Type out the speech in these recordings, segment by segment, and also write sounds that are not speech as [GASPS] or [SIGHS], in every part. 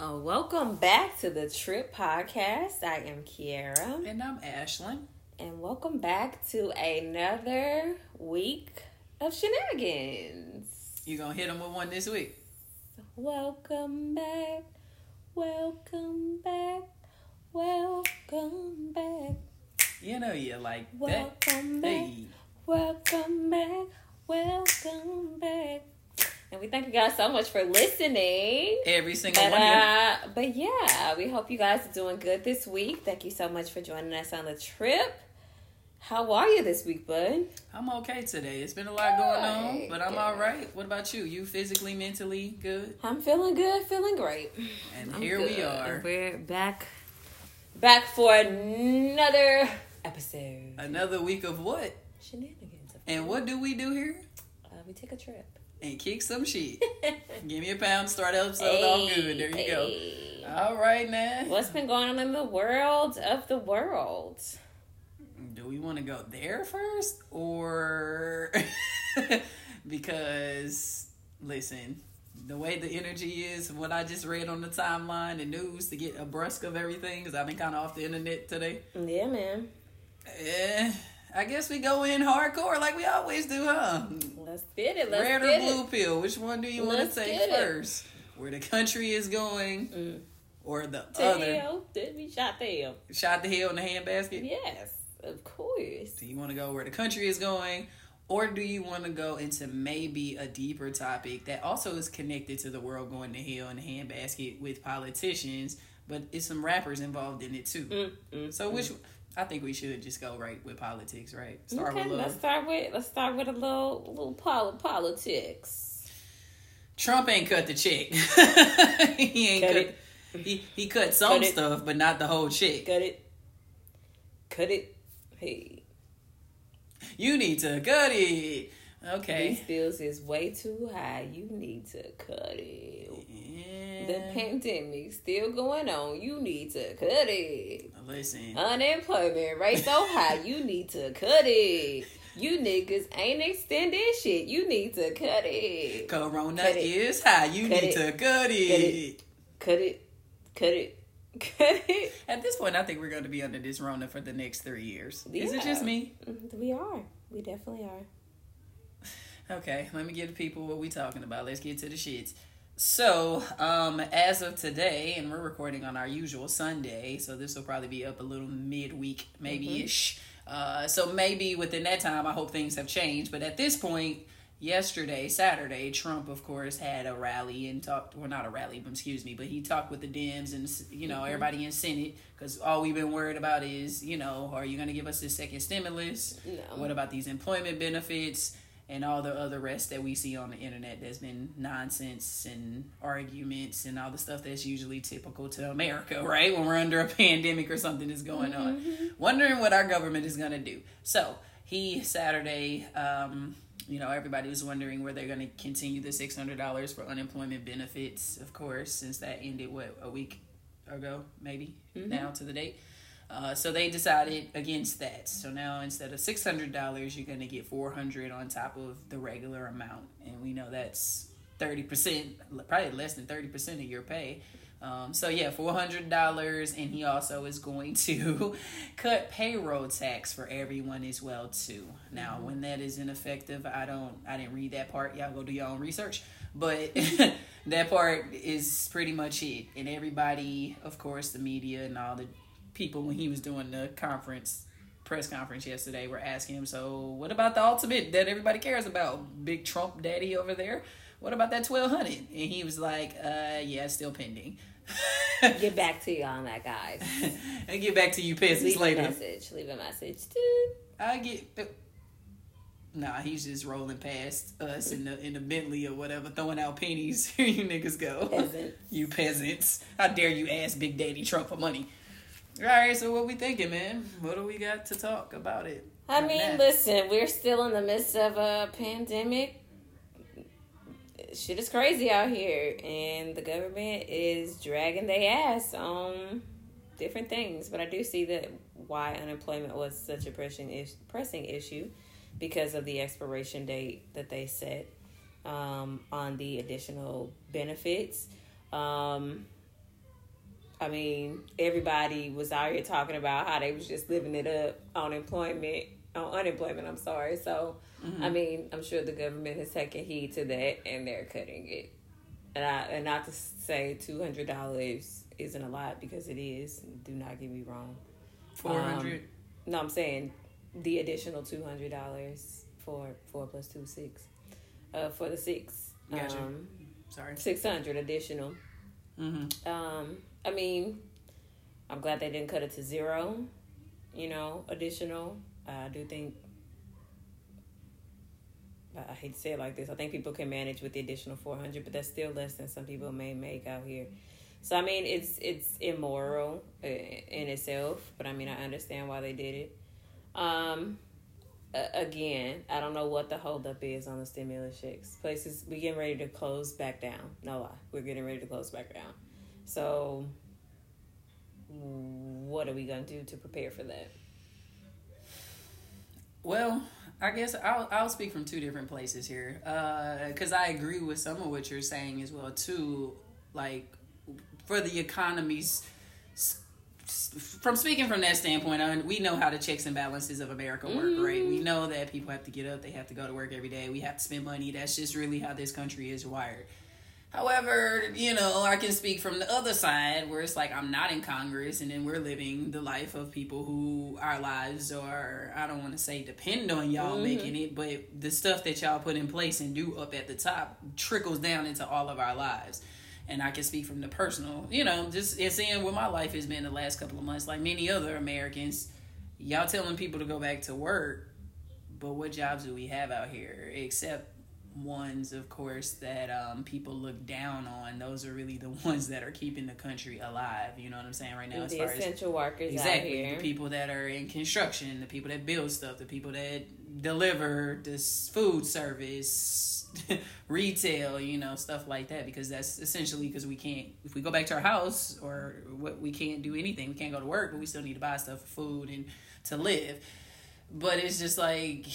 Uh, welcome back to the Trip Podcast. I am Kiara. And I'm Ashlyn. And welcome back to another week of shenanigans. You gonna hit them with one this week? Welcome back. Welcome back. Welcome back. You know you like welcome that. Back. Hey. Welcome back. Welcome back. And we thank you guys so much for listening. Every single but, one. Uh, but yeah, we hope you guys are doing good this week. Thank you so much for joining us on the trip. How are you this week, bud? I'm okay today. It's been a lot going on, but I'm good. all right. What about you? You physically, mentally good? I'm feeling good, feeling great. And I'm here good. we are. And we're back, back for another episode. Another week of what? Shenanigans. And what do we do here? Uh, we take a trip and kick some shit. [LAUGHS] Give me a pound, start episode hey, off good. There you hey. go. All right, now. What's been going on in the world of the world? Do we want to go there first? Or [LAUGHS] because, listen, the way the energy is, what I just read on the timeline and news to get a brusque of everything, because I've been kind of off the internet today. Yeah, man. Eh I guess we go in hardcore like we always do, huh? Let's get it. Let's Red or blue it. pill? Which one do you want to take first? Where the country is going, mm. or the to other? Hell. Did we shot the hell? Shot the hell in the handbasket. Yes, of course. Do you want to go where the country is going, or do you want to go into maybe a deeper topic that also is connected to the world going to hell in the handbasket with politicians? But it's some rappers involved in it too. Mm, mm, so which mm. I think we should just go right with politics, right? Start okay, with little... let's start with let's start with a little little pol- politics. Trump ain't cut the check. [LAUGHS] he ain't cut, cut it. He he cut some cut stuff, but not the whole check. Cut it. Cut it. Hey. You need to cut it. Okay. These bills is way too high. You need to cut it. The pandemic still going on. You need to cut it. Listen. Unemployment rate so high. You need to cut it. You niggas ain't extending shit. You need to cut it. Corona cut it. is high. You cut need it. to cut it. Cut it. Cut it. [LAUGHS] Cut it. At this point, I think we're going to be under this Rona for the next three years. Yeah. Is it just me? Mm-hmm. We are. We definitely are. [SIGHS] Okay, let me give the people what we talking about. Let's get to the shits. So, um, as of today, and we're recording on our usual Sunday, so this will probably be up a little midweek, maybe ish. Mm-hmm. Uh, so maybe within that time, I hope things have changed. But at this point, yesterday, Saturday, Trump, of course, had a rally and talked. Well, not a rally, but excuse me, but he talked with the Dems and you know mm-hmm. everybody in Senate because all we've been worried about is you know, are you going to give us this second stimulus? No. What about these employment benefits? And all the other rest that we see on the internet that's been nonsense and arguments and all the stuff that's usually typical to America, [LAUGHS] right? When we're under a pandemic or something is going on. Mm-hmm. Wondering what our government is going to do. So, he Saturday, um, you know, everybody was wondering where they're going to continue the $600 for unemployment benefits, of course, since that ended, what, a week ago, maybe, mm-hmm. now to the date. Uh, so they decided against that. So now instead of six hundred dollars, you're gonna get four hundred on top of the regular amount, and we know that's thirty percent, probably less than thirty percent of your pay. Um, so yeah, four hundred dollars, and he also is going to [LAUGHS] cut payroll tax for everyone as well too. Now, mm-hmm. when that is ineffective, I don't, I didn't read that part. Y'all go do your own research, but [LAUGHS] that part is pretty much it. And everybody, of course, the media and all the people when he was doing the conference press conference yesterday were asking him, so what about the ultimate that everybody cares about? Big Trump daddy over there. What about that twelve hundred? And he was like, uh, yeah, still pending. [LAUGHS] get back to you on that, guys. [LAUGHS] and get back to you peasants Leave later. A message. Leave a message, dude. I get. Nah, he's just rolling past us in the in the Bentley or whatever, throwing out pennies. Here [LAUGHS] you niggas go. Peasants. you peasants. How dare you ask Big Daddy Trump for money? All right, so what we thinking, man? What do we got to talk about it? I mean, listen, we're still in the midst of a pandemic. Shit is crazy out here, and the government is dragging their ass on different things. But I do see that why unemployment was such a pressing is- pressing issue because of the expiration date that they set um, on the additional benefits. Um, I mean, everybody was out here talking about how they was just living it up on employment, on unemployment. I'm sorry. So, Mm-hmm. I mean, I'm sure the government has taken heed to that, and they're cutting it. And I and not to say two hundred dollars isn't a lot because it is. Do not get me wrong. Four hundred. No, I'm saying the additional two hundred dollars for four plus two six, uh, for the six. Gotcha. Um, Sorry. six hundred additional. Mm-hmm. Um, I mean, I'm glad they didn't cut it to zero. You know, additional. I do think. I hate to say it like this. I think people can manage with the additional four hundred, but that's still less than some people may make out here. So I mean, it's it's immoral uh, in itself, but I mean, I understand why they did it. Um, again, I don't know what the holdup is on the stimulus checks. Places we getting ready to close back down. No lie, we're getting ready to close back down. So, what are we gonna do to prepare for that? Well, I guess I'll I'll speak from two different places here, uh, because I agree with some of what you're saying as well too. Like for the economy's from speaking from that standpoint, I mean, we know how the checks and balances of America work, right? We mm-hmm. know that people have to get up, they have to go to work every day, we have to spend money. That's just really how this country is wired. However, you know, I can speak from the other side where it's like I'm not in Congress and then we're living the life of people who our lives are, I don't want to say depend on y'all mm-hmm. making it, but the stuff that y'all put in place and do up at the top trickles down into all of our lives. And I can speak from the personal, you know, just and seeing what my life has been the last couple of months, like many other Americans, y'all telling people to go back to work, but what jobs do we have out here? Except ones of course that um, people look down on those are really the [LAUGHS] ones that are keeping the country alive you know what i'm saying right now as the far as essential workers out exactly here. the people that are in construction the people that build stuff the people that deliver this food service [LAUGHS] retail you know stuff like that because that's essentially because we can't if we go back to our house or what we can't do anything we can't go to work but we still need to buy stuff for food and to live but it's just like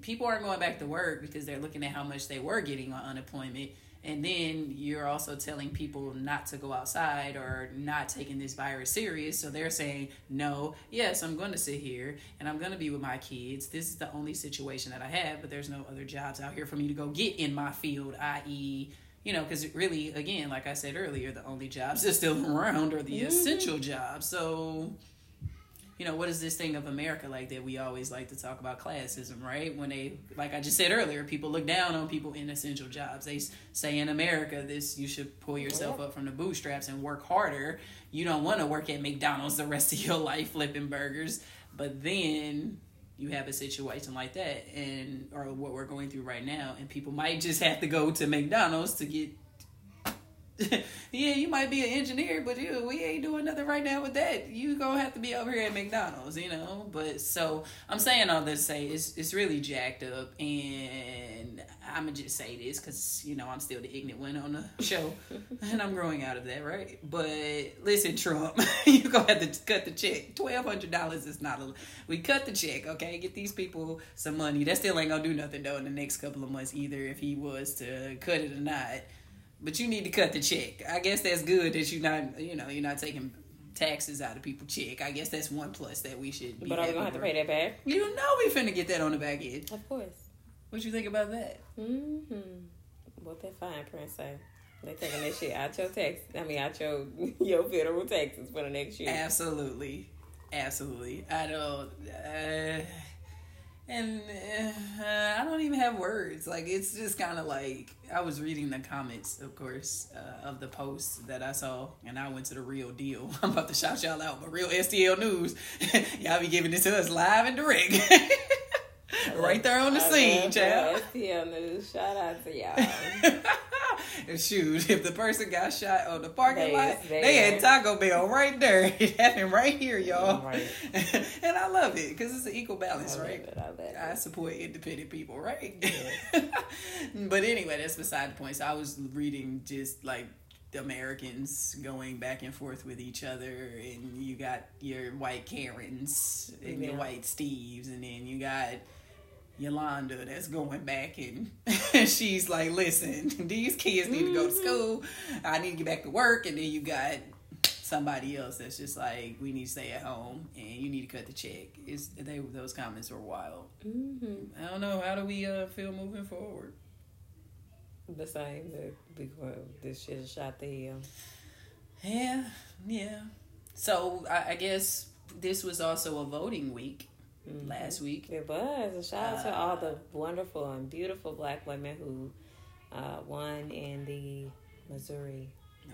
people aren't going back to work because they're looking at how much they were getting on unemployment. And then you're also telling people not to go outside or not taking this virus serious. So they're saying no yes i'm going to sit here and i'm going to be with my kids. This is the only situation that i have but there's no other jobs out here for me to go get in my field i.e you know because really again like i said earlier the only jobs that still [LAUGHS] around are the Mhm. essential jobs. So you know, what is this thing of America like that we always like to talk about classism, right? When they, like I just said earlier, people look down on people in essential jobs. They say in America, this you should pull yourself Yeah. up from the bootstraps and work harder. You don't want to work at McDonald's the rest of your [LAUGHS] life flipping burgers, but then you have a situation like that, and or what we're going through right now, and people might just have to go to McDonald's to get [LAUGHS] yeah, you might be an engineer, but you we ain't doing nothing right now with that. You gonna have to be over here at McDonald's, you know. But so I'm saying all this to say it's it's really jacked up, and I'm gonna just say this because you know I'm still the ignorant one on the [LAUGHS] show, and I'm growing out of that, right? But listen, Trump, [LAUGHS] you gonna have to cut the check. Twelve hundred dollars is not a. We cut the check, okay? Get these people some money. That still ain't gonna do nothing though in the next couple of months either. If he was to cut it or not but you need to cut the check. I guess that's good that you're not, you know, you're not taking taxes out of people's check. I guess that's one plus that we should. Be But are we gonna have to pay that back? You know, we finna get that on the back end. Of course. What you think about that? Mm-hmm. What that fine print say? They taking that shit out your tax. I mean, out your [LAUGHS] your federal taxes for the next year. Absolutely, absolutely. I don't. Uh, and uh, I don't even have words. Like it's just kind of like I was reading the comments, of course, uh, of the post that I saw, and I went to the real deal. [LAUGHS] I'm about to shout y'all out, but real STL news. [LAUGHS] y'all be giving this to us live and direct, [LAUGHS] [LAUGHS] right there on the I scene, child. STL news. Shout out to y'all. [LAUGHS] Shoot, if the person got shot on the parking They lot, they had. Taco Bell right there. [LAUGHS] It happened right here, y'all. Right. and I love it because it's an equal balance, love right? it. I. I support independent people, right? but anyway, that's beside the point. So I was reading just like the Americans going back and forth with each other, and you got your white Karens and your white Steves, and then you got Yolanda that's going back and [LAUGHS] she's like, listen, these kids need to go to school. I need to get back to work. And then you got somebody else that's just like, we need to stay at home and you need to cut the check. It's, they, those comments were wild. Mm-hmm. I don't know. How do we uh, feel moving forward? The same. That we, this shit is shot the hell. Yeah, yeah. So I, I guess this was also a voting week Mhm. last week. It was. A shout out to all Uh, the wonderful and beautiful black women who uh, won in the Missouri.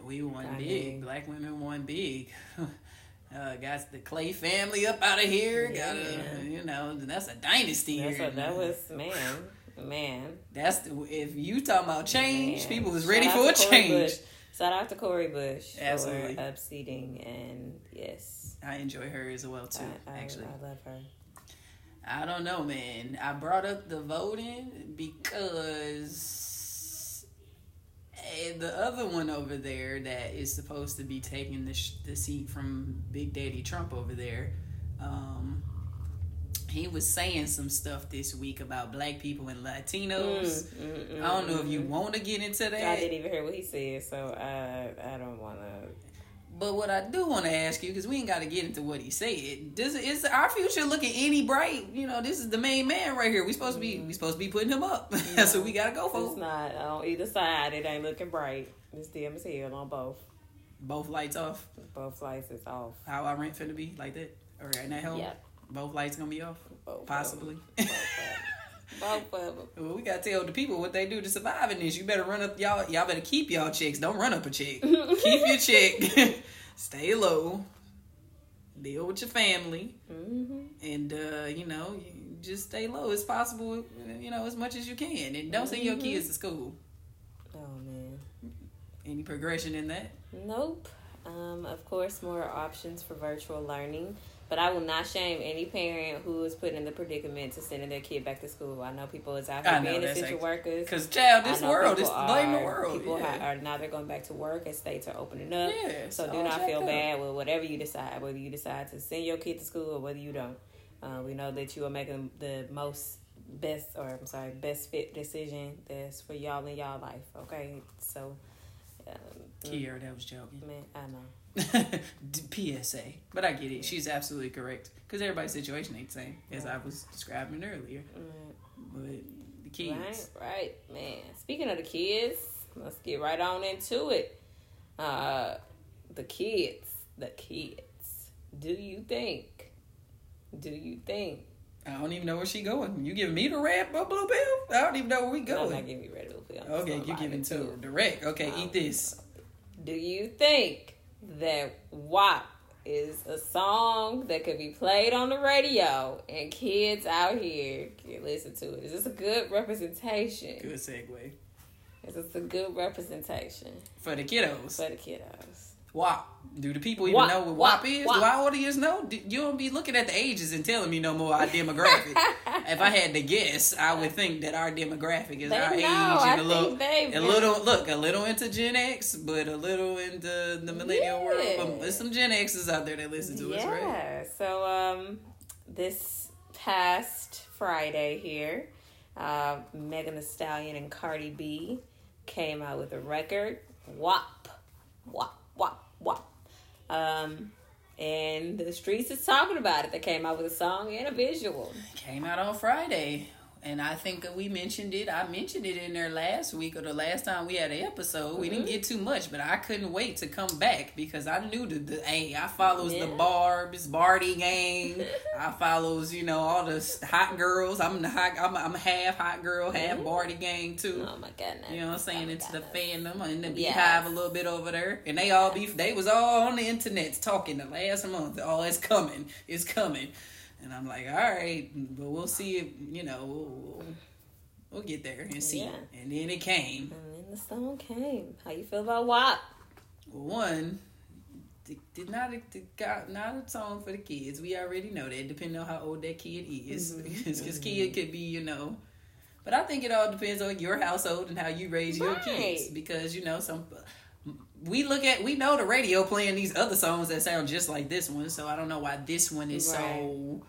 We won I big. mean- Black women won big. [LAUGHS] Uh, got the Clay family up out of here. Got a, you know, that's a dynasty That's what that was, man, man. That's the, if you talking about change, man. people was ready out for a change. Bush. Shout out to Cori Bush Absolutely. for upseating, and yes, I enjoy her as well too. I, I, actually, I love her. I don't know, man. I brought up the voting because eh, the other one over there that is supposed to be taking the, sh- the seat from Big Daddy Trump over there, um, he was saying some stuff this week about black people and Latinos. Mm, mm, mm, I don't know if you mm. want to get into that. I didn't even hear what he said, so I I don't want to. But what I do want to ask you, because we ain't got to get into what he said. Does is our future looking any bright? You know, this is the main man right here. We supposed to be we supposed to be putting him up. [LAUGHS] That's what we got to go for It's not on either side. It ain't looking bright. It's dim as hell on both. Both lights off. Both lights is off. How our rent finna be like that? All right, at home? Yeah, Both lights gonna be off. both. Possibly. Them. [LAUGHS] Both of them. well, we gotta tell the people what they do to survive in this. You better run up y'all. Y'all better keep y'all checks. Don't run up a check. [LAUGHS] keep your check. [LAUGHS] Stay low. Deal with your family. hmm and uh, you know, you just stay low as possible. You know, as much as you can, and don't send your Mhm. kids to school. Oh man. Any progression in that? Nope. Um, of course, more options for virtual learning. But I will not shame any parent who is put in the predicament to sending their kid back to school. I know people is out here being essential ex- workers. Because child, this world is blame the world. People yeah. are now they're going back to work and states are opening up. Yeah, So do not feel up. bad with whatever you decide, whether you decide to send your kid to school or whether you don't. Uh, we know that you are making the most best, or I'm sorry, best fit decision that's for y'all in y'all life. Okay, so um, Kiara, that was joking. man, I know. [LAUGHS] PSA, but I get it. She's absolutely correct because everybody's situation ain't the same as I was describing earlier. But the kids, Right, right, man. Speaking of the kids, let's get right on into it. Uh, the kids, the kids. Do you think? Do you think? I don't even know where she going. You giving me the red blue pill? I don't even know where we going. I'm not giving you red pill. Okay, you giving to direct. Okay, Um, eat this. Do you think that WAP is a song that could be played on the radio and kids out here can listen to it? Is this a good representation? Good segue Is this a good representation for the kiddos. for the kiddos? WAP. Do the people even WAP, know what WAP, WAP is? WAP. Do our audience know? Do- You don't be looking at the ages and telling me no more our demographic. [LAUGHS] if I had to guess, I would think that our demographic is They our know. age and a little, a little look, a little into Gen X, but a little into the millennial world. But there's some Gen X's out there that listen to us, right? Yeah. So um, this past Friday here, uh, Megan Thee Stallion and Cardi B came out with a record. WAP, WAP. Um, and the streets is talking about it. They came out with a song and a visual. Came out on Friday. And I think we mentioned it. I mentioned it in there last week or the last time we had an episode. We didn't Mm-hmm. get too much, but I couldn't wait to come back because I knew the, the hey, I follows Yeah. the Barb's Bardi gang. [LAUGHS] I follows you know all the hot girls. I'm the hot. I'm, I'm half hot girl, half Bardi gang too. Oh my goodness. You know what I'm saying? Oh my Into the fandom and the Yes. beehive a little bit over there. And they all be they was all on the internet talking the last month. Oh, it's coming. It's coming. And I'm like, all right, but we'll see if you know we'll, we'll get there and see. Yeah. And then it came. And then the song came. How you feel about WAP? Well, one did- did not got not a song for the kids. We already know that, depending on how old that kid is, mm-hmm. [LAUGHS] because kid mm-hmm. could be you know. But I think it all depends on your household and how you raise your kids, because you know some. We look at we know the radio playing these other songs that sound just like this one, so I don't know why this one is so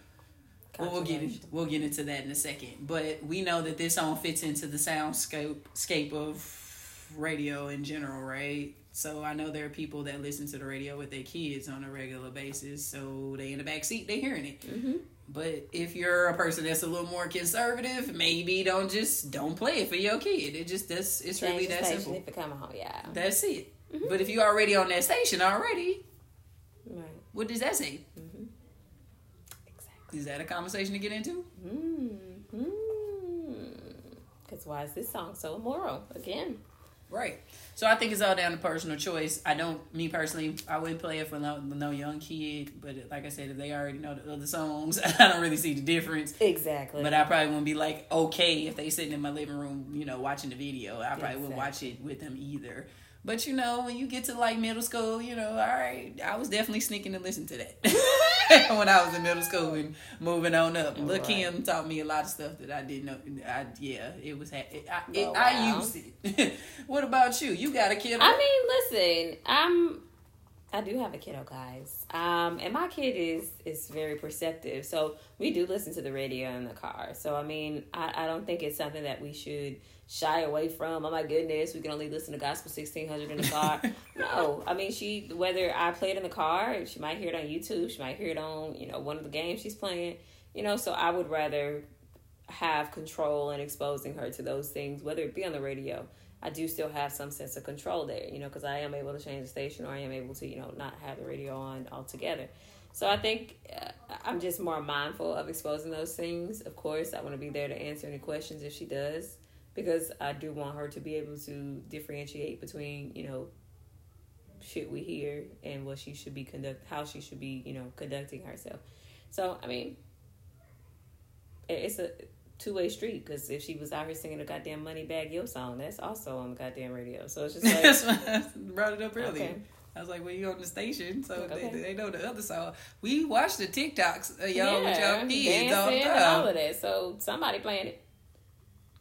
Well, we'll get in, we'll get into that in a second. But we know that this song fits into the soundscape scape of radio in general, right? So I know there are people that listen to the radio with their kids on a regular basis. So they in the back seat, they hearing it. Mm-hmm. But if you're a person that's a little more conservative, maybe don't just don't play it for your kid. It just that's it's really that simple. If it come on, yeah. That's it. Mm-hmm. But if you already on that station already, right. what does that say? Mm-hmm. Is that a conversation to get into? Mm-hmm. Because why is this song so immoral? Again. Right. So I think it's all down to personal choice. I don't, me personally, I wouldn't play it for no, no young kid. But like I said, if they already know the other songs, [LAUGHS] I don't really see the difference. Exactly. But I probably wouldn't be like okay if they sitting in my living room, you know, watching the video. I probably exactly. wouldn't watch it with them either. But you know, when you get to like middle school, you know, all right, I was definitely sneaking to listen to that [LAUGHS] when I was in middle school and moving on up. Right. Lil Kim taught me a lot of stuff that I didn't know. I yeah, it was. It, I, it, oh, wow. I used it. [LAUGHS] what about you? You got a kid? I mean, listen, I'm. I do have a kiddo, guys. Um, and my kid is is very perceptive. So we do listen to the radio in the car. So I mean, I, I don't think it's something that we should shy away from. Oh my goodness, we can only listen to gospel sixteen hundred in the car. [LAUGHS] no, I mean she whether I play it in the car, she might hear it on YouTube, she might hear it on you know one of the games she's playing. You know, so I would rather have control and exposing her to those things, whether it be on the radio. I do still have some sense of control there, you know, because I am able to change the station or I am able to, you know, not have the radio on altogether. So I think uh, I'm just more mindful of exposing those things. Of course, I want to be there to answer any questions if she does because I do want her to be able to differentiate between you know shit we hear and what she should be conduct how she should be you know conducting herself. So I mean, it's a two way street because if she was out here singing a goddamn Moneybagg Yo song, that's also on the goddamn radio. So it's just [LAUGHS] like that's why I brought it up earlier. Okay. I was like, "Well, you on the station, so okay. they, they know the other song." We watch the TikToks, uh, y'all yeah, with y'all kids all the time. all of that. So somebody playing it.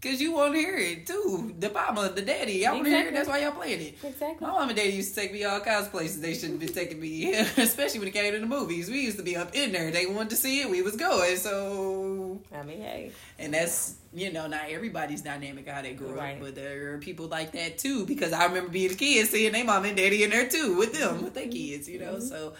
Cause you want to hear it too. The mama, the daddy, y'all want to hear it. That's why y'all playing it. Exactly. My mom and daddy used to take me all kinds of places they shouldn't be taking me, [LAUGHS] especially when it came to the movies. We used to be up in there. They wanted to see it. We was going. So I mean, hey. And that's you know not everybody's dynamic how they grew right. up, but there are people like that too. Because I remember being a kid seeing their mom and daddy in there too with them with their kids. You know, mm-hmm. so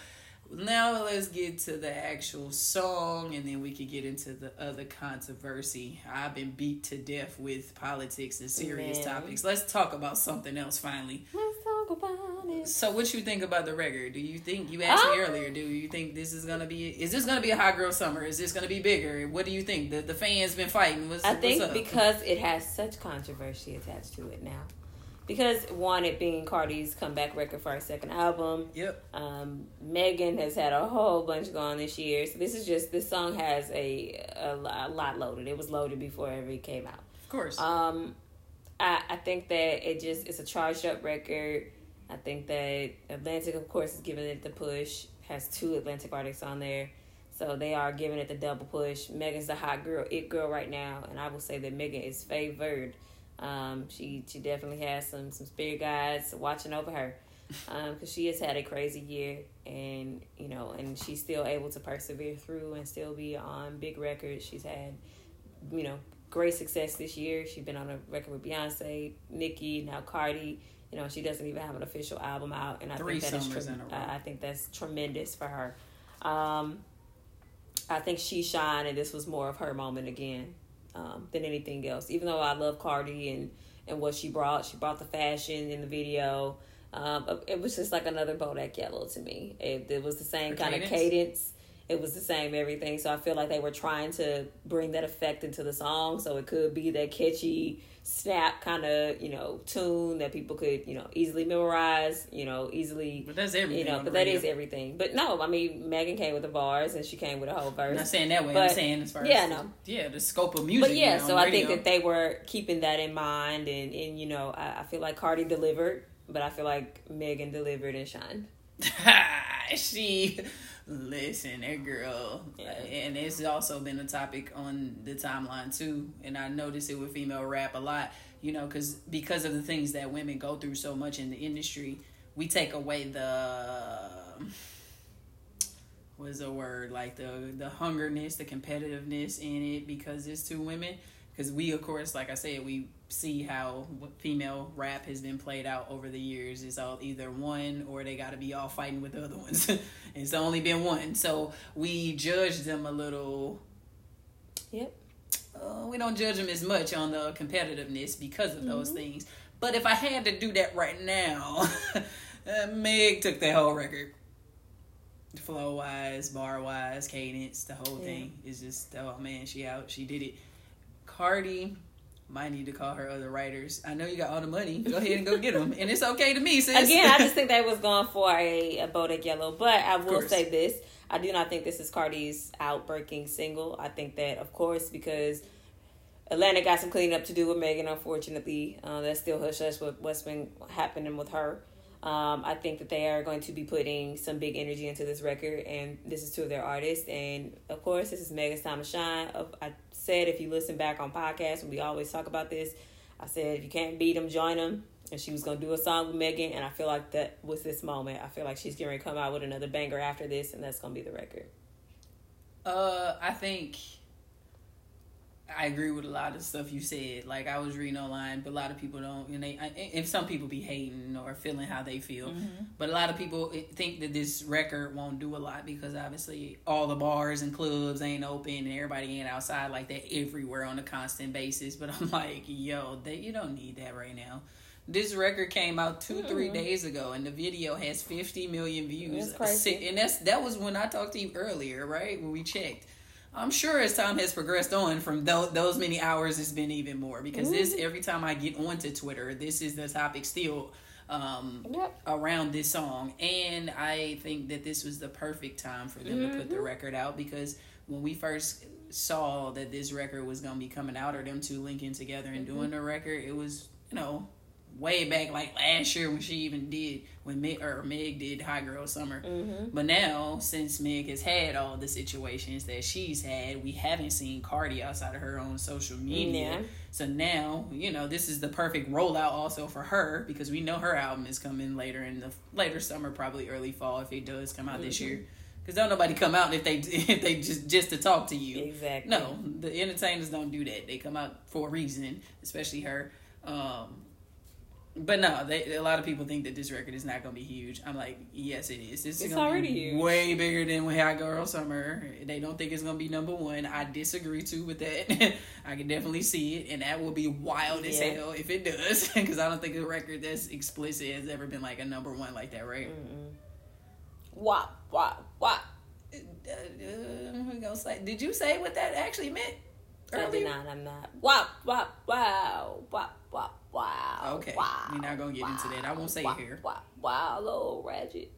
now let's get to the actual song and then we can get into the other controversy. I've been beat to death with politics and serious Man. topics. Let's talk about something else finally. Let's talk about it. So what you think about the record? Do you think you asked um, me earlier, do you think this is gonna be is this gonna be a hot girl summer? Is this gonna be bigger? What do you think? The the fans been fighting. What's, I think because it has such controversy attached to it now because one, it being Cardi's comeback record for her second album. Yep. Um, Megan has had a whole bunch going this year, so this is just this song has a a, a lot loaded. It was loaded before it ever came out. Of course. Um, I I think that it just it's a charged up record. I think that Atlantic, of course, is giving it the push. Has two Atlantic artists on there. So they are giving it the double push. Megan's the hot girl, it girl right now, and I will say that Megan is favored um, she she definitely has some some spirit guides watching over her because um, she has had a crazy year and you know and she's still able to persevere through and still be on big records. She's had you know great success this year. She's been on a record with Beyonce, Nicki, now Cardi. You know she doesn't even have an official album out, and I Three think that is tre- I think that's tremendous for her. Um, I think she shined, and this was more of her moment again um, than anything else. Even though I love Cardi and and what she brought, she brought the fashion in the video. Um, it was just like another Bodak Yellow to me. It, it was the same kind of cadence. It was the same everything. So I feel like they were trying to bring that effect into the song. So it could be that catchy snap kind of you know tune that people could you know easily memorize you know easily but that's everything you know but that is everything. But no i mean megan came with the bars and she came with a whole verse. I'm not saying that way but, i'm saying as far yeah as no. yeah the scope of music but yeah so i think that they were keeping that in mind and and you know I, I feel like cardi delivered but i feel like megan delivered and shined. [LAUGHS] She Listen, that girl, yeah. and it's also been a topic on the timeline too. And I notice it with female rap a lot, you know, because because of the things that women go through so much in the industry, we take away the was a word like the the hungerness, the competitiveness in it because it's two women. Because we, of course, like I said, we see how female rap has been played out over the years. It's all either one or they got to be all fighting with the other ones. [LAUGHS] it's only been one, so we judge them a little. Yep. Uh, we don't judge them as much on the competitiveness because of mm-hmm. those things. But if I had to do that right now, [LAUGHS] uh, Meg took the whole record flow wise, bar wise, cadence, the whole yeah. thing is just oh man, she out, she did it. Cardi might need to call her other writers. I know you got all the money. Go ahead and go get them, and it's okay to me. Sis. Again, I just [LAUGHS] think they was going for a, a Bodak Yellow, but I will say this: I do not think this is Cardi's outbreaking single. I think that, of course, because Atlantic got some cleanup to do with Megan. Unfortunately, uh, that's still hush hush with what's been happening with her. Um, I think that they are going to be putting some big energy into this record, and this is two of their artists. And of course, this is Megan's time to shine. I said if you listen back on podcasts, we always talk about this. I said if you can't beat them, join them. And she was gonna do a song with Megan, and I feel like that was this moment. I feel like she's going to come out with another banger after this, and that's gonna be the record. Uh, I think I agree with a lot of stuff you said. Like I was reading online, but a lot of people don't. And they, if some people be hating or feeling how they feel, mm-hmm. but a lot of people think that this record won't do a lot because obviously all the bars and clubs ain't open and everybody ain't outside like that everywhere on a constant basis. But I'm [LAUGHS] like, yo, that you don't need that right now. This record came out 2 mm-hmm. three days ago, and the video has 50 million views. And that's that was when I talked to you earlier, right? When we checked I'm sure as time has progressed on from th- those many hours, it's been even more because mm-hmm. this every time I get onto Twitter, this is the topic still um, yep. around this song, and I think that this was the perfect time for them mm-hmm. to put the mm-hmm. record out because when we first saw that this record was gonna be coming out or them two linking together and mm-hmm. doing the record, it was you know way back like last year when she even did when Meg or Meg did High Girl Summer. Mm-hmm. But now since Meg has had all the situations that she's had, we haven't seen Cardi outside of her own social media. Yeah. So now you know this is the perfect rollout also for her because we know her album is coming later in the later summer, probably early fall if it does come out mm-hmm. this year. Because don't nobody come out if they [LAUGHS] if they just just to talk to you. Exactly. No, the entertainers don't do that. They come out for a reason, especially her. Um, but no, they, a lot of people think that this record is not going to be huge. I'm like, yes, it is. This it's is already huge. way bigger than Hot Girl Summer. They don't think it's going to be number one. I disagree too with that. [LAUGHS] I can definitely see it, and that will be wild as hell if it does, [LAUGHS] because I don't think a record that's explicit has ever been like a number one like that, right? Mm-mm. Wop, wop, wop. Uh, uh, say, did you say what that actually meant? Earlier? I did not. I'm not. Wop, wop, wow, wop, wop. Wow. Okay. Wow. We're not gonna get wow, into that. I won't say wow, here. Wow. Wow. Old Ratchet.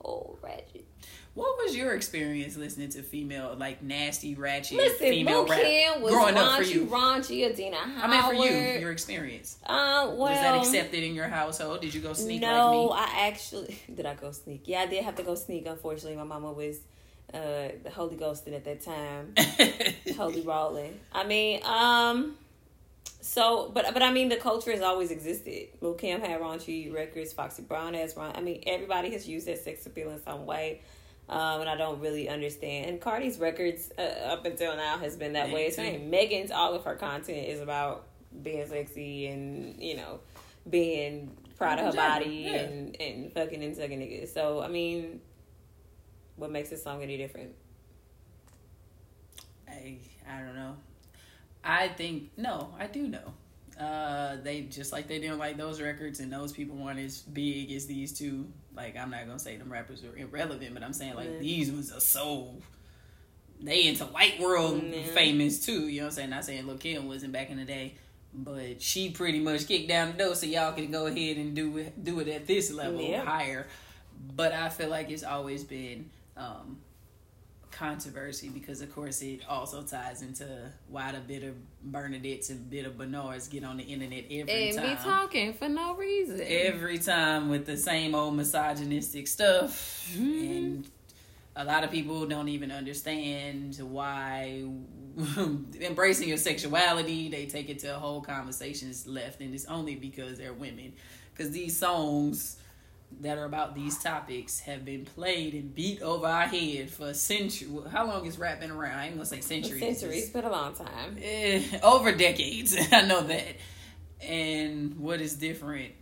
Old Ratchet. What was your experience listening to female, like nasty, ratchet Listen, female rap was growing raunchy, up for you? Raunchy, Adina Howard. I mean, for you, your experience. Uh, well, was that accepted in your household? Did you go sneak? No, like I actually [LAUGHS] did. I go sneak. Yeah, I did have to go sneak. Unfortunately, my mama was uh, the Holy Ghosting at that time, [LAUGHS] Holy Rolling. I mean, um, so, but but I mean, the culture has always existed. Lil Kim had raunchy records. Foxy Brown has raunchy. I mean, everybody has used that sex appeal in some way, um, and I don't really understand. And Cardi's records uh, up until now has been that way. Same. Megan's all of her content is about being sexy and you know being proud of her body yeah. and and fucking and sucking niggas. So I mean, what makes this song any different? I I don't know. I think no, I do know. Uh, they just like they didn't like those records, and those people weren't as big as these two. Like I'm not gonna say them rappers are irrelevant, but I'm saying like mm. these ones are so they into white world mm. famous too. You know what I'm saying? Not saying Lil Kim wasn't back in the day, but she pretty much kicked down the door so y'all can go ahead and do it do it at this level yeah. higher. But I feel like it's always been um, controversy because of course it also ties into why the bit of Bernadettes and bit of Bernards get on the internet every and time. And be talking for no reason. Every time with the same old misogynistic stuff. Mm-hmm. And a lot of people don't even understand why [LAUGHS] embracing your sexuality, they take it to a whole conversations left and it's only because they're women. Because these songs that are about these topics have been played and beat over our head for a century. How long has rap been around? I ain't gonna say centuries. Centuries, but a long time. Eh, over decades. [LAUGHS] I know that. And what is different?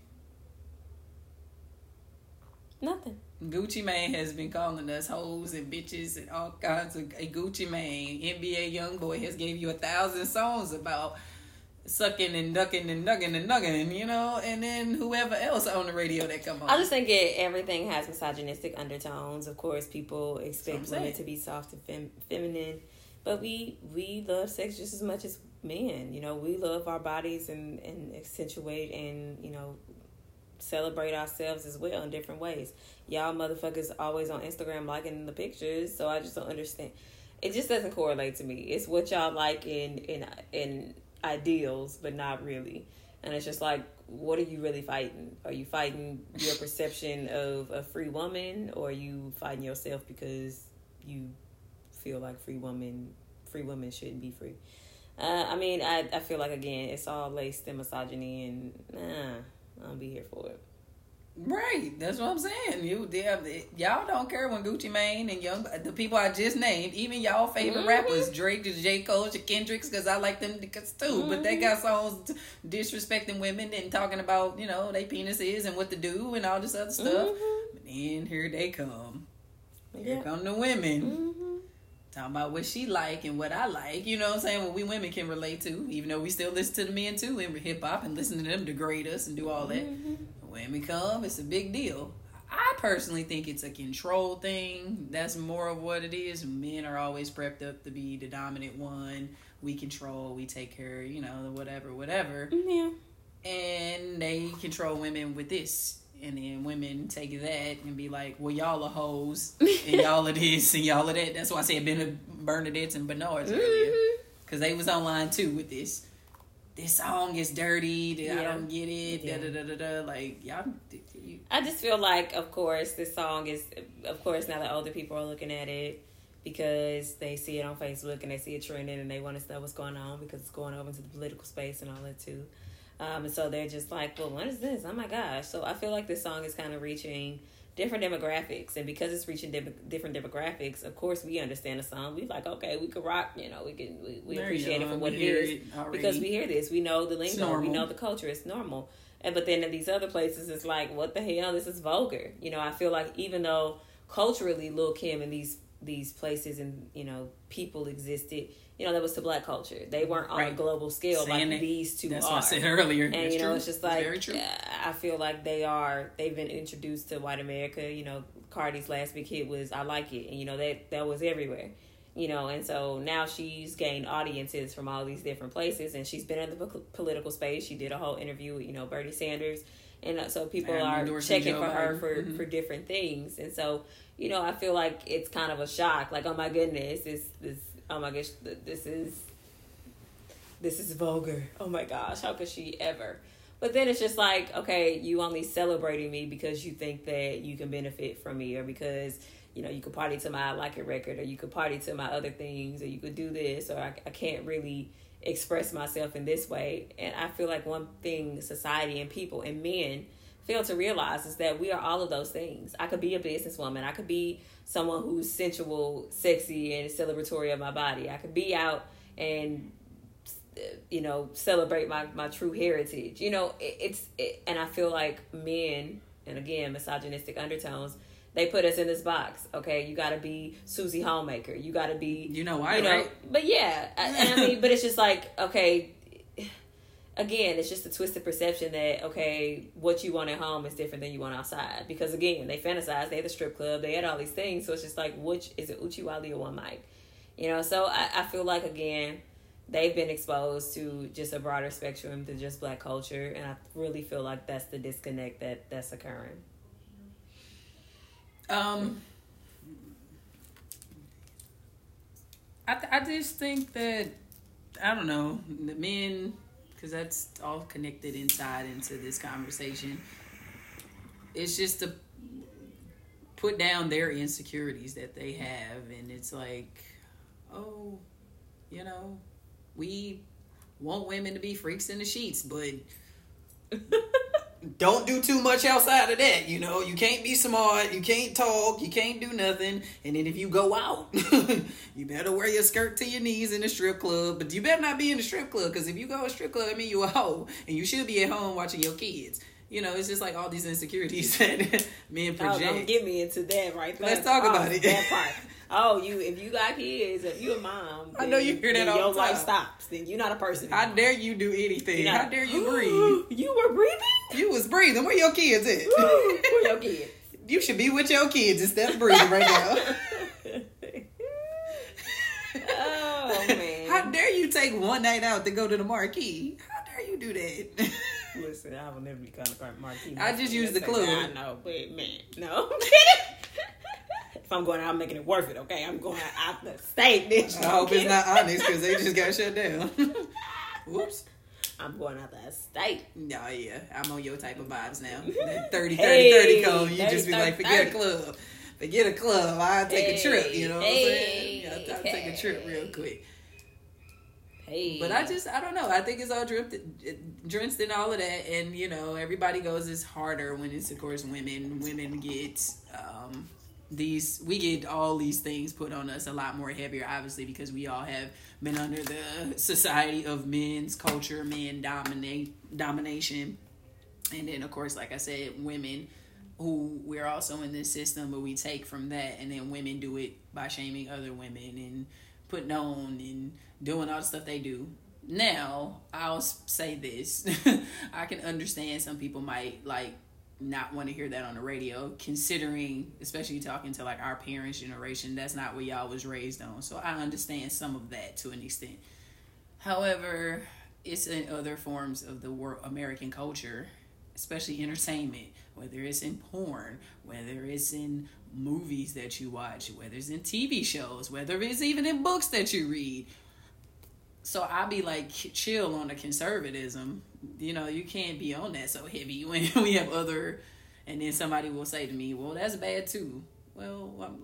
Nothing. Gucci Mane has been calling us hoes and bitches and all kinds of a Gucci Mane. NBA YoungBoy has gave you a thousand songs about sucking and ducking and nugging and nugging, you know, and then whoever else on the radio that come on. I just think it, everything has misogynistic undertones. Of course, people expect That's what I'm women to be soft and fem- feminine, but we we love sex just as much as men. You know, we love our bodies and and accentuate and you know celebrate ourselves as well in different ways. Y'all motherfuckers always on Instagram liking the pictures, so I just don't understand. It just doesn't correlate to me. It's what y'all like in in in ideals, but not really. And it's just like, what are you really fighting? Are you fighting your [LAUGHS] perception of a free woman, or are you fighting yourself because you feel like free woman, free women shouldn't be free? Uh, I mean, I I feel like again, it's all laced in misogyny, and nah, I don't be here for it. Right, that's what I'm saying. You, they have, y'all don't care when Gucci Mane and young the people I just named, even y'all favorite Mhm. rappers, Drake, J Cole, Kendricks, because I like them because too. But they Mhm. got songs disrespecting women and talking about you know they penises and what to do and all this other stuff. Mhm. But then here they come. Here Yeah. come the women. hmm Talking about what she like and what I like, you know what I'm saying? What we women can relate to, even though we still listen to the men too in hip hop and listen to them degrade us and do all that. When we come, it's a big deal. I personally think it's a control thing. That's more of what it is. Men are always prepped up to be the dominant one. We control, we take care, you know, whatever, whatever. Yeah. And they control women with this. And then women take that and be like, well, y'all are hoes, and [LAUGHS] y'all are this, and y'all are that. That's why I said Ben- Bernadette and Bernards earlier. Mm-hmm. Because they was online too with this. This song is dirty. I Yeah. don't get it. Yeah. Da, da, da, da, da. Like, y'all, you, I just feel like, of course, this song is, of course, now the older people are looking at it because they see it on Facebook and they see it trending and they want to know what's going on because it's going over into the political space and all that too. Um, and so they're just like, well, what is this? Oh my gosh. So I feel like this song is kind of reaching different demographics. And because it's reaching dem- different demographics, of course, we understand the song. We like, okay, we could rock, you know, we can, we, we appreciate it for what it it because we hear this. We know the lingo. We know the culture. It's normal. And but then in these other places, it's like, what the hell? This is vulgar. You know, I feel like even though culturally, Lil Kim and these these places and you know people existed, you know, that was to black culture. They weren't on a global scale Saying like that- these two That's are. what I said earlier. And That's you know, true. it's just That's like uh, I feel like they are. They've been introduced to white America. You know, Cardi's last big hit was "I Like It," and you know that that was everywhere. You know, and so now she's gained audiences from all these different places, and she's been in the po- political space. She did a whole interview with you know Bernie Sanders, and uh, so people are checking for her for Mhm. for different things, and so you know I feel like it's kind of a shock. Like, oh my goodness, this this oh my gosh, this is this is vulgar. Oh my gosh, how could she ever? But then it's just like, okay, you only celebrating me because you think that you can benefit from me, or because you know you could party to my like it record, or you could party to my other things, or you could do this, or I, I can't really express myself in this way. And I feel like one thing society and people and men fail to realize is that we are all of those things. I could be a businesswoman. I could be someone who's sensual, sexy, and celebratory of my body. I could be out and you know celebrate my my true heritage you know it, it's it, and i feel like men and again misogynistic undertones they put us in this box okay you got to be susie homemaker you got to be You know why, you know right? but yeah I, i mean [LAUGHS] but it's just like okay again it's just a twisted perception that okay what you want at home is different than you want outside. Because again they fantasize they had the strip club they had all these things. So it's just like which is it uchiwali or one mic? You know so I, I feel like again they've been exposed to just a broader spectrum than just black culture. And i really feel like that's the disconnect that that's occurring. Um, I th- I just think that I don't know the men because that's all connected inside into this conversation. It's just to put down their insecurities that they have, and it's like, oh, you know, we want women to be freaks in the sheets, but [LAUGHS] don't do too much outside of that. You know, you can't be smart, you can't talk, you can't do nothing. And then if you go out, [LAUGHS] you better wear your skirt to your knees in the strip club. But you better not be in the strip club because if you go to a strip club, I mean you a hoe, and you should be at home watching your kids. You know, it's just like all these insecurities [LAUGHS] that men project. Oh, don't get me into that right there. Let's talk Oh, about it. That part. [LAUGHS] Oh, you if you got kids, if you a mom, I know you hear that then all your the life stops. Then you're not a person. How anymore. dare you do anything? Not- How dare you [GASPS] breathe? you were breathing. You was breathing. Where your kids at? Where your kids? [LAUGHS] you should be with your kids instead of breathing right now. [LAUGHS] [LAUGHS] oh man. How dare you take one night out to go to the marquee? How dare you do that? Listen, I will never be kind of marquee. I just use the clue. I know, but man, no. If I'm going out, I'm making it worth it. Okay, I'm going out the state, bitch. I hope it's not honest because they just got shut down. [LAUGHS] Whoops. I'm going out the state. No, yeah, I'm on your type of vibes now. [LAUGHS] That 30, 30, Hey, 30 code, you just be 30, like, forget a club. Forget a club. I'll take a trip, you know what I'm saying? Hey, I'll, I'll take a trip real quick. Hey, But I just, I don't know. I think it's all drenched, drenched in all of that. And, you know, everybody goes, it's harder when it's, of course, women. Women get um, these, we get all these things put on us a lot more heavier, obviously, because we all have been under the society of men's culture, men dominate, domination. And then, of course, like I said, women who we're also in this system, but we take from that, and then women do it by shaming other women and putting on and doing all the stuff they do. Now, I'll say this: [LAUGHS] I can understand some people might like not want to hear that on the radio, considering, especially talking to like our parents' generation, that's not what y'all was raised on. So I understand some of that to an extent. However, it's in other forms of the world, American culture, especially entertainment, whether it's in porn, whether it's in movies that you watch, whether it's in TV shows, whether it's even in books that you read. So I be like, chill on the conservatism. You know, you can't be on that so heavy [LAUGHS] when we have other. And then somebody will say to me, "Well, that's bad too." Well, I'm,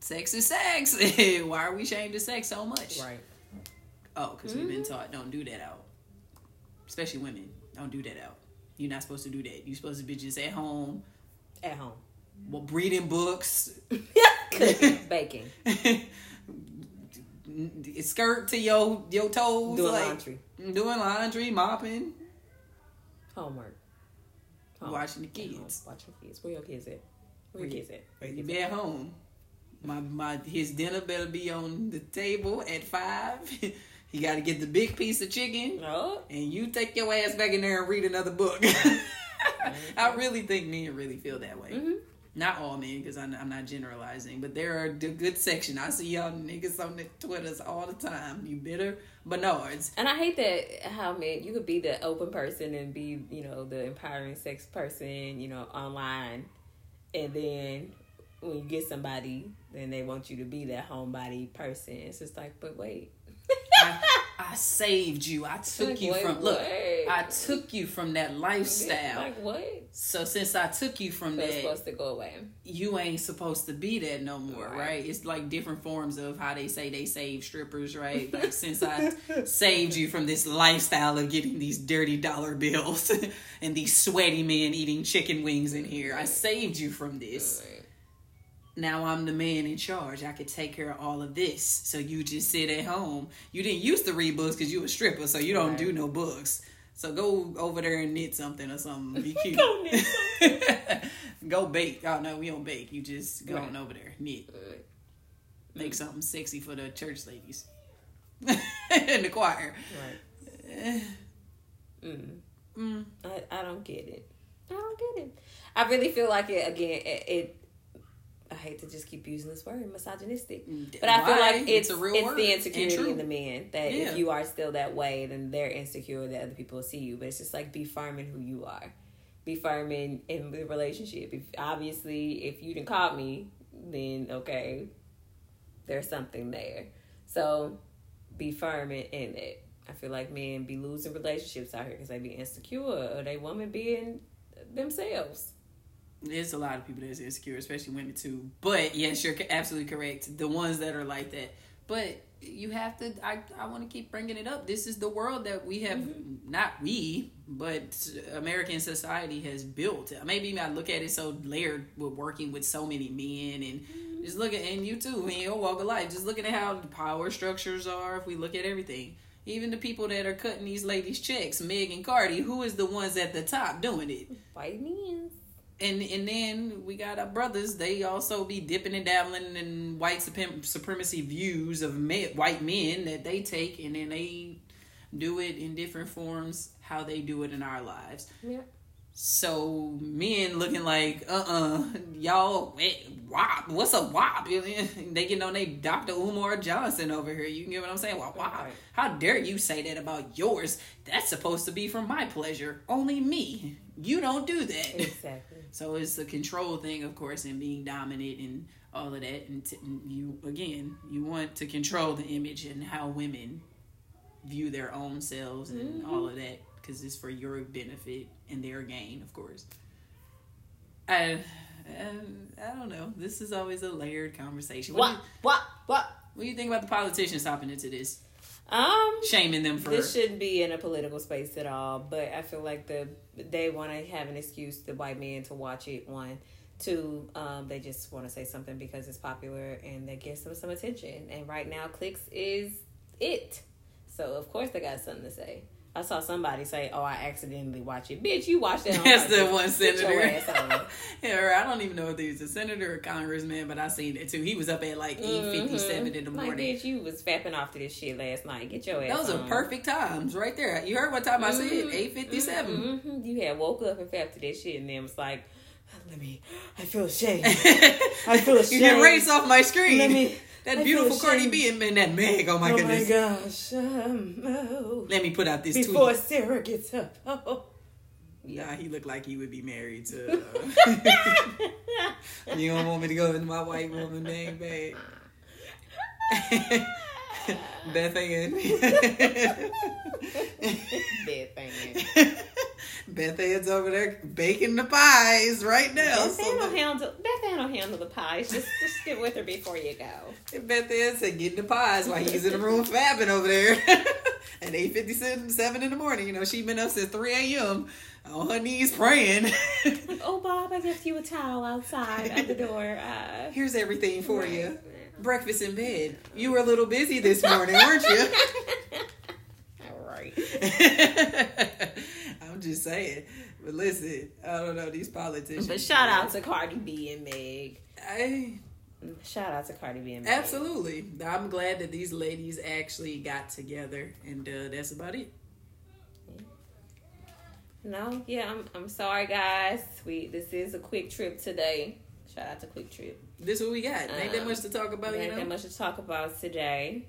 sex is sex. [LAUGHS] Why are we ashamed of sex so much? right. Oh, because we've been mm-hmm. taught don't do that out. Especially women, don't do that out. You're not supposed to do that. You're supposed to be just at home, At home, well, reading books, [LAUGHS] cooking, baking, skirt to your your toes, doing like, laundry, doing laundry, mopping, homework, Home. watching the kids. Watching kids. Where your kids at? Where your kids at? Where You your kids at home. My my his dinner better be on the table at five. [LAUGHS] he got to get the big piece of chicken. No. and you take your ass back in there and read another book. [LAUGHS] I really think men really feel that way. Mhm. Not all men, because I'm, I'm not generalizing, but there are a good section. I see y'all niggas on the Twitters all the time. You bitter, it's And I hate that how man you could be the open person and be you know the empowering sex person you know online, and then when you get somebody, then they want you to be that homebody person. It's just like, but wait, I, I saved you. I took Like, you wait, from look. wait. I took you from that lifestyle. like what? So since I took you from So that, supposed to go away. you ain't supposed to be that no more, Right. right? It's like different forms of how they say they save strippers, right? Like since I saved you from this lifestyle of getting these dirty dollar bills [LAUGHS] and these sweaty men eating chicken wings in here, I saved you from this. Right. Now I'm the man in charge. I could take care of all of this. So you just sit at home. You didn't used to read books because you were a stripper, so you don't Right. do no books. So go over there and knit something or something. Be [LAUGHS] cute. Go knit [LAUGHS] go bake. Oh no, we don't bake. You just go Right. on over there, knit. Right. Make something sexy for the church ladies [LAUGHS] and the choir. Right. [SIGHS] Mm. mm. I, I don't get it. I don't get it. I really feel like it again. It, it hate to just keep using this word, misogynistic. Mm, but I feel like it's a real it's word the insecurity in the man that Yeah. if you are still that way, then they're insecure that other people will see you. But it's just like be firm in who you are, be firm in in the relationship. If obviously if you didn't call me, then okay, there's something there. So be firm in, in it. I feel like men be losing relationships out here because they be insecure or they women being themselves. There's a lot of people that's insecure, especially women too. But yes, you're absolutely correct. The ones that are like that. But you have to i i want to keep bringing it up this is the world that we have mm-hmm. not we but american society has built maybe i look at it so layered with working with so many men and mm-hmm. just look at and you too in your walk of life just looking at how the power structures are if we look at everything even the people that are cutting these ladies checks meg and cardi who is the ones at the top doing it White men. And and then we got our brothers. They also be dipping and dabbling in white supremacy views of men, white men that they take, and then they do it in different forms how they do it in our lives. Yeah. So men looking like uh uh-uh, uh y'all eh, WAP what's a WAP [LAUGHS] they getting on they Dr. Umar Johnson over here you get what I'm saying well, WAP Right. how dare you say that about yours that's supposed to be for my pleasure only me you don't do that Exactly. So it's the control thing, of course, and being dominant and all of that. And, t- and you again, you want to control the image and how women view their own selves and mm-hmm. all of that because it's for your benefit and their gain, of course. I, I, I don't know. This is always a layered conversation. What, What? you, What? What? what do you think about the politicians hopping into this, Um. shaming them for? This shouldn't be in a political space at all, but I feel like the they want to have an excuse, the white men, to watch it. One, two, um, they just want to say something because it's popular and that gives them some attention. And right now, clicks is it. So of course they got something to say. I saw somebody say, "Oh, I accidentally watched it." Bitch, you watched that. on That's the one senator. [LAUGHS] yeah, I don't even know if he was a senator or congressman, but I seen it too. He was up at like eight fifty seven in the Mhm. Like, morning. bitch, you was fapping off to this shit last night. Get your ass. Those are perfect times right there. You heard what time I said? Mhm. Eight fifty seven. Mhm. You had woke up and fapped to this shit, and then was like, "Let me. I feel ashamed. [LAUGHS] I feel ashamed. You can erase off my screen. Let me. I that feel beautiful Cardi. B and, and that Meg. Oh my oh goodness. my gosh. Um, oh. Let me put out this Before tweet. Sarah gets up. Oh. Nah, he looked like he would be married to. [LAUGHS] Uh, [LAUGHS] you don't want me to go into my white woman bang bag. [LAUGHS] Beth Ann. Bad thing. Beth Ann's over there baking the pies right now. Beth So Ann will handle. Beth Ann will handle the pies. Just, just get with her before you go. Beth Ann said getting the pies while he's in the room fabbing over there [LAUGHS] at eight fifty seven in the morning. You know, she's been up since three a.m. on her knees praying. [LAUGHS] Oh, Bob, I left you a towel outside at the door. Uh, Here's everything for you. Breakfast in bed. You were a little busy this morning, weren't you? [LAUGHS] All right. I'm just saying. But listen, I don't know these politicians. But shout out to Cardi B and Meg. I, Shout out to Cardi B and Meg. absolutely. I'm glad that these ladies actually got together, and uh, that's about it. No, yeah, I'm I'm sorry guys. We this is a quick trip today. Shout out to QuikTrip. This is what we got. Ain't that Um, much to talk about, There you ain't know. that much to talk about today.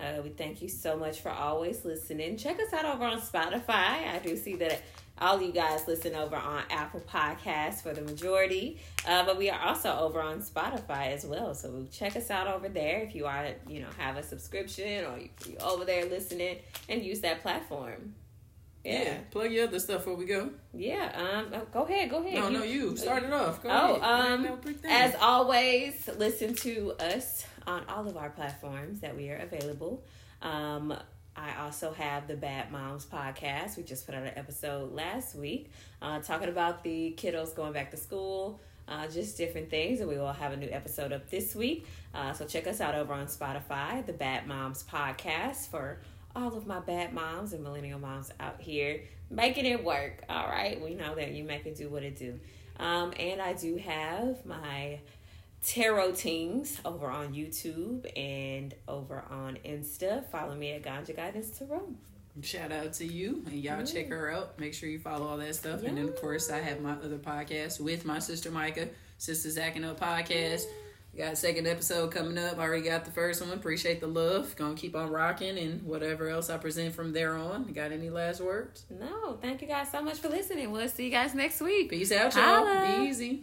Uh, we thank you so much for always listening. Check us out over on Spotify. I do see that all you guys listen over on Apple Podcasts for the majority, uh, but we are also over on Spotify as well. So check us out over there if you are, you know, have a subscription or you, you over there listening and use that platform. Yeah. Yeah, plug your other stuff before we go. yeah. Um, oh, go ahead, go ahead. No, no, you start it off. Go Oh, ahead. um, No, big thing. As always, listen to us on all of our platforms that we are available. Um, I also have the Bad Moms podcast. We just put out an episode last week uh, talking about the kiddos going back to school, uh, just different things. And we will have a new episode up this week. Uh, so check us out over on Spotify, the Bad Moms podcast, for all of my bad moms and millennial moms out here making it work. All right. We know that you make it do what it do. Um, and I do have my tarot teams over on YouTube and over on Insta. Follow me at Ganja Guidance Tarot. Shout out to you and y'all check her out. Make sure you follow all that stuff. And then of course I have my other podcast with my sister Micah, sister Sisters Acting Up Podcast. Got a second episode coming up. I already got the first one. Appreciate the love. Gonna keep on rocking and whatever else I present from there on. Got any last words? No, thank you guys so much for listening. We'll see you guys next week. Peace out, y'all. Holla. Be easy.